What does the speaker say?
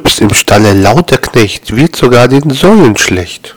rülpst im Stalle lauter Knecht, wird sogar den Säulen schlecht.